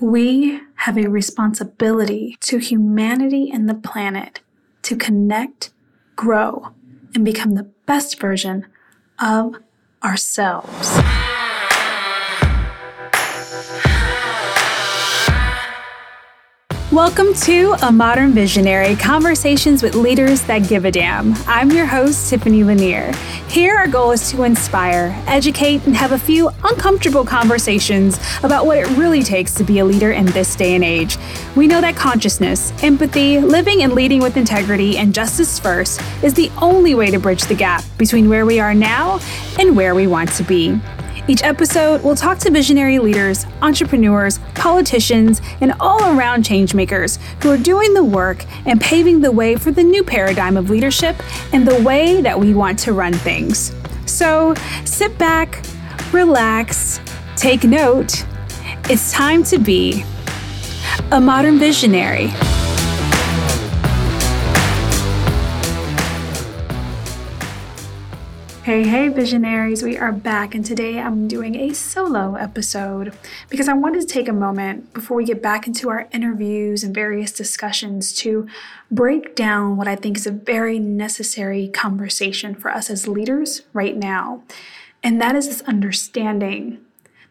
We have a responsibility to humanity and the planet to connect, grow, and become the best version of ourselves. Welcome to A Modern Visionary Conversations with Leaders That Give a Damn. I'm your host, Tiffany Lanier. Here, our goal is to inspire, educate, and have a few uncomfortable conversations about what it really takes to be a leader in this day and age. We know that consciousness, empathy, living and leading with integrity, and justice first is the only way to bridge the gap between where we are now and where we want to be. Each episode, we'll talk to visionary leaders, entrepreneurs, politicians, and all around changemakers who are doing the work and paving the way for the new paradigm of leadership and the way that we want to run things. So sit back, relax, take note. It's time to be a modern visionary. Hey, hey, visionaries, we are back, and today I'm doing a solo episode because I wanted to take a moment before we get back into our interviews and various discussions to break down what I think is a very necessary conversation for us as leaders right now. And that is this understanding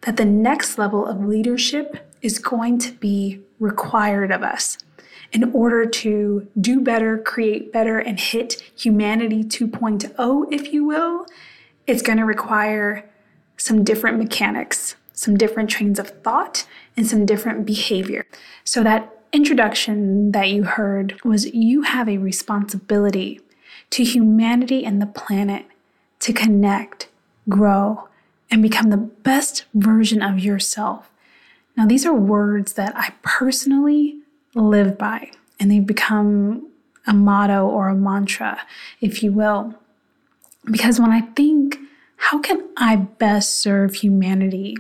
that the next level of leadership is going to be required of us in order to do better, create better, and hit humanity 2.0, if you will, it's going to require some different mechanics, some different trains of thought, and some different behavior. So, that introduction that you heard was you have a responsibility to humanity and the planet to connect, grow, and become the best version of yourself. Now, these are words that I personally live by, and they've become a motto or a mantra, if you will. Because when I think, how can I best serve humanity?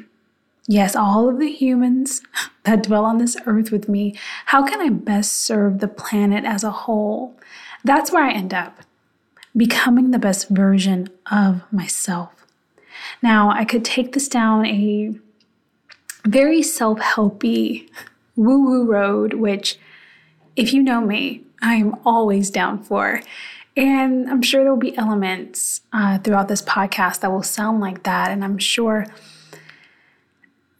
Yes, all of the humans that dwell on this earth with me, how can I best serve the planet as a whole? That's where I end up becoming the best version of myself. Now, I could take this down a very self helpy woo woo road, which, if you know me, I am always down for. And I'm sure there will be elements uh, throughout this podcast that will sound like that. And I'm sure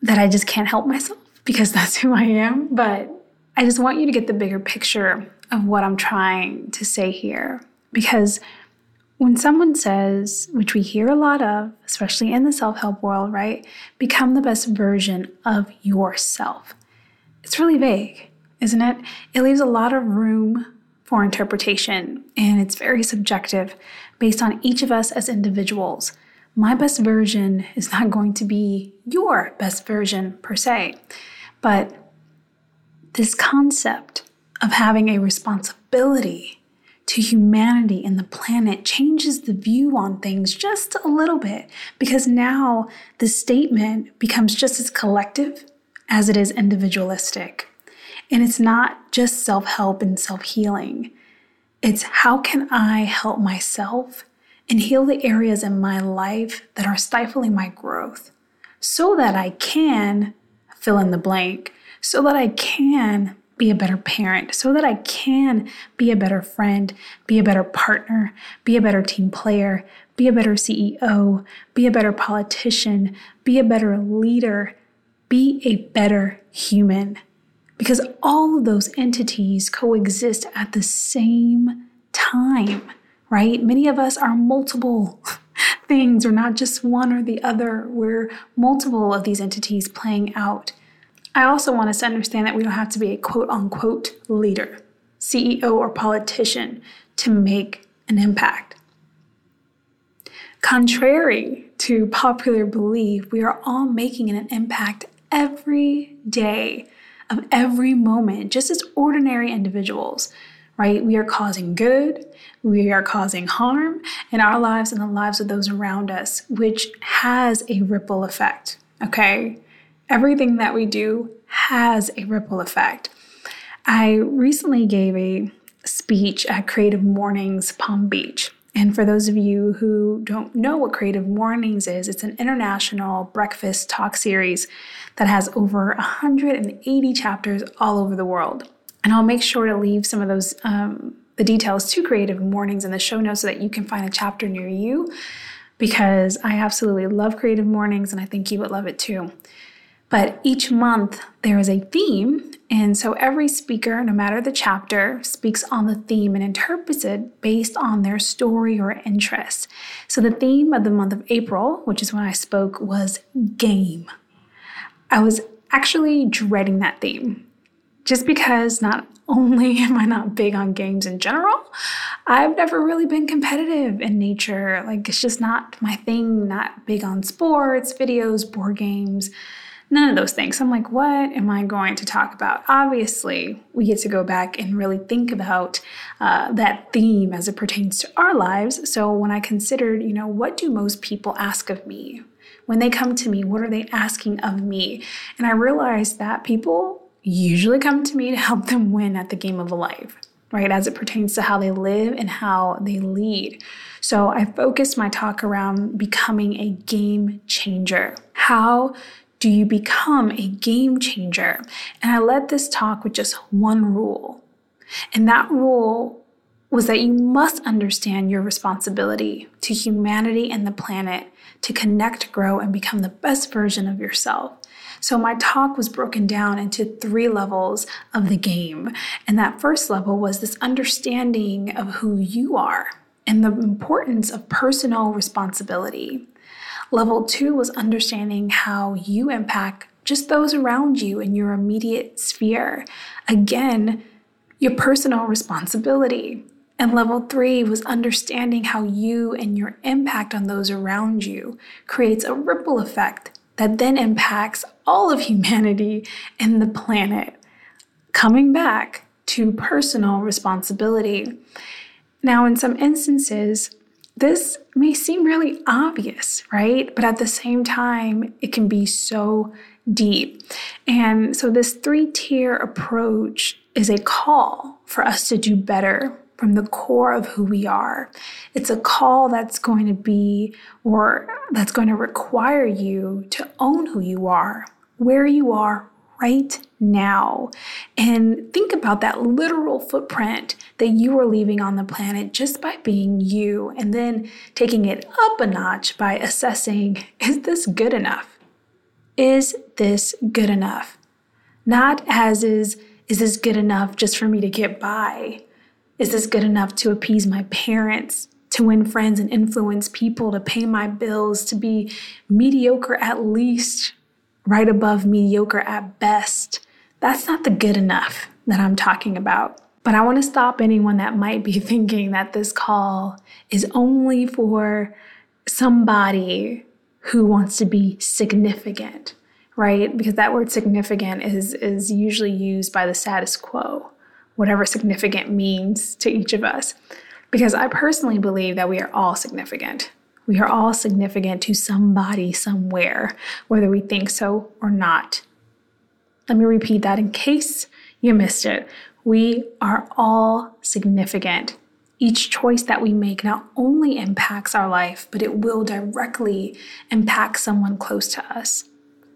that I just can't help myself because that's who I am. But I just want you to get the bigger picture of what I'm trying to say here. Because when someone says, which we hear a lot of, especially in the self help world, right? Become the best version of yourself it's really vague, isn't it? It leaves a lot of room for interpretation, and it's very subjective based on each of us as individuals. My best version is not going to be your best version per se, but this concept of having a responsibility to humanity and the planet changes the view on things just a little bit because now the statement becomes just as collective as it is individualistic. And it's not just self help and self healing, it's how can I help myself and heal the areas in my life that are stifling my growth so that I can fill in the blank, so that I can be a better parent, so that I can be a better friend, be a better partner, be a better team player, be a better CEO, be a better politician, be a better leader, be a better human. Because all of those entities coexist at the same time, right? Many of us are multiple things. We're not just one or the other, we're multiple of these entities playing out. I also want us to understand that we don't have to be a quote unquote leader, CEO, or politician to make an impact. Contrary to popular belief, we are all making an impact every day of every moment, just as ordinary individuals, right? We are causing good, we are causing harm in our lives and the lives of those around us, which has a ripple effect, okay? Everything that we do has a ripple effect. I recently gave a speech at Creative Mornings Palm Beach, And for those of you who don't know what Creative Mornings is, it's an international breakfast talk series that has over 180 chapters all over the world. And I'll make sure to leave some of those um, the details to Creative Mornings in the show notes so that you can find a chapter near you because I absolutely love Creative Mornings and I think you would love it too. But each month there is a theme, and so every speaker, no matter the chapter, speaks on the theme and interprets it based on their story or interest. So the theme of the month of April, which is when I spoke, was game. I was actually dreading that theme just because not only am I not big on games in general, I've never really been competitive in nature. Like, it's just not my thing, not big on sports, videos, board games, none of those things. I'm like, what am I going to talk about? Obviously, we get to go back and really think about uh, that theme as it pertains to our lives. So, when I considered, you know, what do most people ask of me? When they come to me, what are they asking of me? And I realized that people usually come to me to help them win at the game of life, right? As it pertains to how they live and how they lead. So I focused my talk around becoming a game changer. How do you become a game changer? And I led this talk with just one rule. And that rule was that you must understand your responsibility to humanity and the planet to connect, grow, and become the best version of yourself. So my talk was broken down into three levels of the game. And that first level was this understanding of who you are and the importance of personal responsibility. Level two was understanding how you impact just those around you in your immediate sphere. Again, your personal responsibility. And level three was understanding how you and your impact on those around you creates a ripple effect that then impacts all of humanity and the planet. Coming back to personal responsibility. Now, in some instances, this may seem really obvious, right? But at the same time, it can be so deep. And so, this three tier approach is a call for us to do better from the core of who we are. It's a call that's going to be, or that's going to require you to own who you are, where you are right now. And think about that literal footprint that you are leaving on the planet just by being you, and then taking it up a notch by assessing is this good enough? Is this good enough? Not as is, is this good enough just for me to get by? Is this good enough to appease my parents, to win friends and influence people, to pay my bills, to be mediocre at least, right above mediocre at best? That's not the good enough that I'm talking about. But I want to stop anyone that might be thinking that this call is only for somebody who wants to be significant, right? Because that word significant is, is usually used by the status quo whatever significant means to each of us. Because I personally believe that we are all significant. We are all significant to somebody somewhere, whether we think so or not. Let me repeat that in case you missed it. We are all significant. Each choice that we make not only impacts our life, but it will directly impact someone close to us,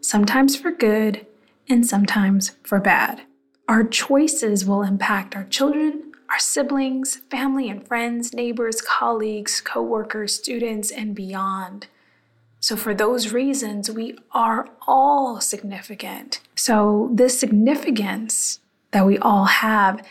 sometimes for good and sometimes for bad. Our choices will impact our children, our siblings, family and friends, neighbors, colleagues, coworkers, students, and beyond. So, for those reasons, we are all significant. So, this significance that we all have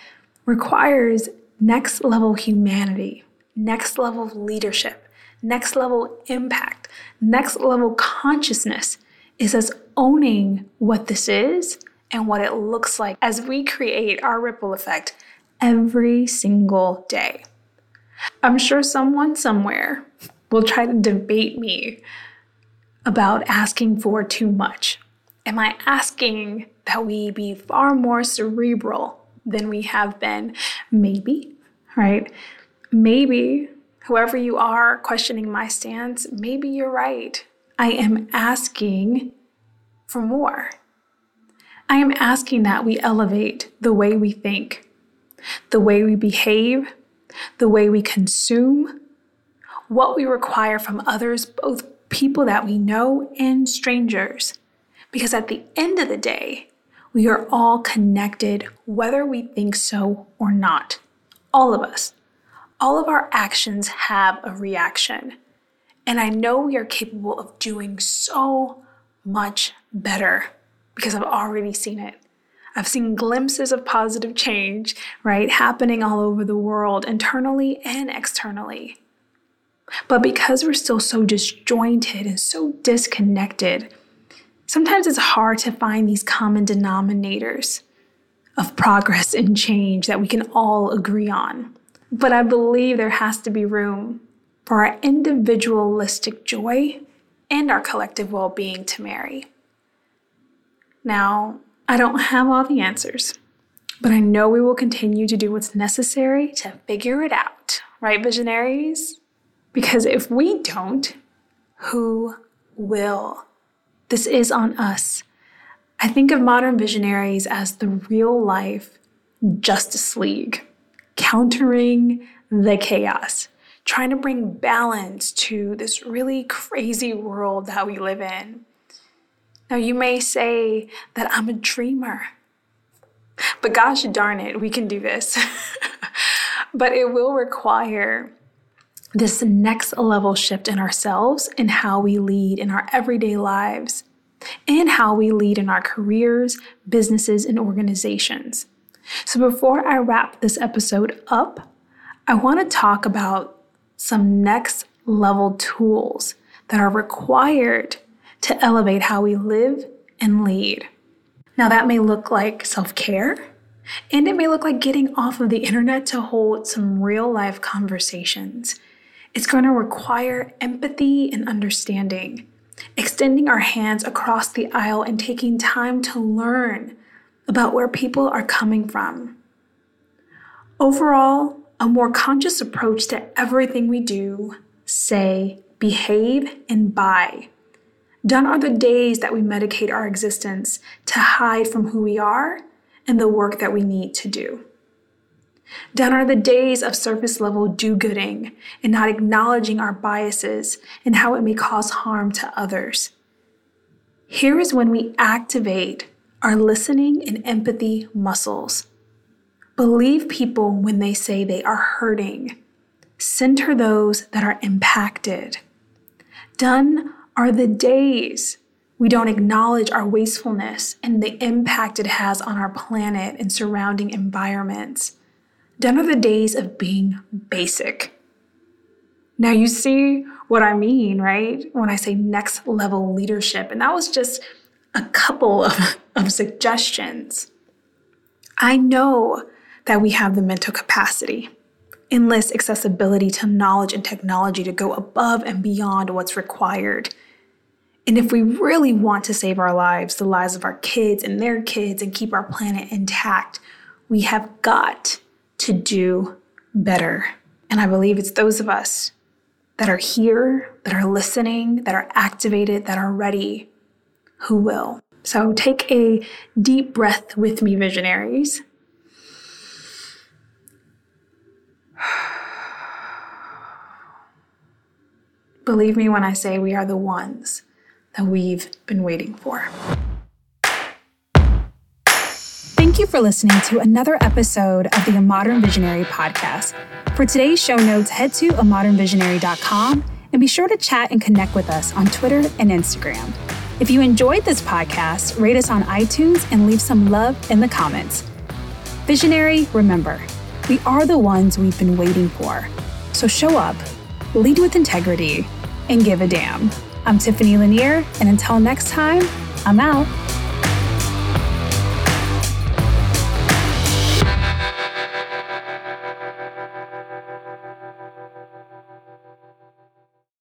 requires next level humanity, next level leadership, next level impact, next level consciousness is us owning what this is and what it looks like as we create our ripple effect every single day. I'm sure someone somewhere will try to debate me about asking for too much. Am I asking that we be far more cerebral than we have been? Maybe, right? Maybe whoever you are questioning my stance, maybe you're right. I am asking for more. I am asking that we elevate the way we think, the way we behave, the way we consume, what we require from others, both people that we know and strangers. Because at the end of the day, we are all connected, whether we think so or not. All of us. All of our actions have a reaction. And I know we are capable of doing so much better because I've already seen it. I've seen glimpses of positive change, right, happening all over the world, internally and externally. But because we're still so disjointed and so disconnected, sometimes it's hard to find these common denominators of progress and change that we can all agree on. But I believe there has to be room for our individualistic joy and our collective well being to marry. Now, I don't have all the answers, but I know we will continue to do what's necessary to figure it out, right, visionaries? Because if we don't, who will? This is on us. I think of modern visionaries as the real life Justice League, countering the chaos, trying to bring balance to this really crazy world that we live in. Now, you may say that I'm a dreamer, but gosh darn it, we can do this. but it will require this next level shift in ourselves and how we lead in our everyday lives and how we lead in our careers, businesses, and organizations. So, before I wrap this episode up, I want to talk about some next level tools that are required to elevate how we live and lead. Now, that may look like self care, and it may look like getting off of the internet to hold some real life conversations it's going to require empathy and understanding, extending our hands across the aisle and taking time to learn about where people are coming from. Overall, a more conscious approach to everything we do, say, behave, and buy. Done are the days that we medicate our existence to hide from who we are and the work that we need to do. Done are the days of surface level do gooding and not acknowledging our biases and how it may cause harm to others. Here is when we activate our listening and empathy muscles. Believe people when they say they are hurting. Center those that are impacted. Done are the days we don't acknowledge our wastefulness and the impact it has on our planet and surrounding environments. Done are the days of being basic. Now, you see what I mean, right? When I say next level leadership. And that was just a couple of, of suggestions. I know that we have the mental capacity, endless accessibility to knowledge and technology to go above and beyond what's required. And if we really want to save our lives, the lives of our kids and their kids, and keep our planet intact, we have got to do better. And I believe it's those of us that are here, that are listening, that are activated, that are ready who will. So take a deep breath with me, visionaries. Believe me when I say we are the ones that we've been waiting for. Thank you for listening to another episode of the A Modern Visionary podcast. For today's show notes, head to amodernvisionary.com and be sure to chat and connect with us on Twitter and Instagram. If you enjoyed this podcast, rate us on iTunes and leave some love in the comments. Visionary, remember, we are the ones we've been waiting for. So show up, lead with integrity, and give a damn. I'm Tiffany Lanier, and until next time, I'm out.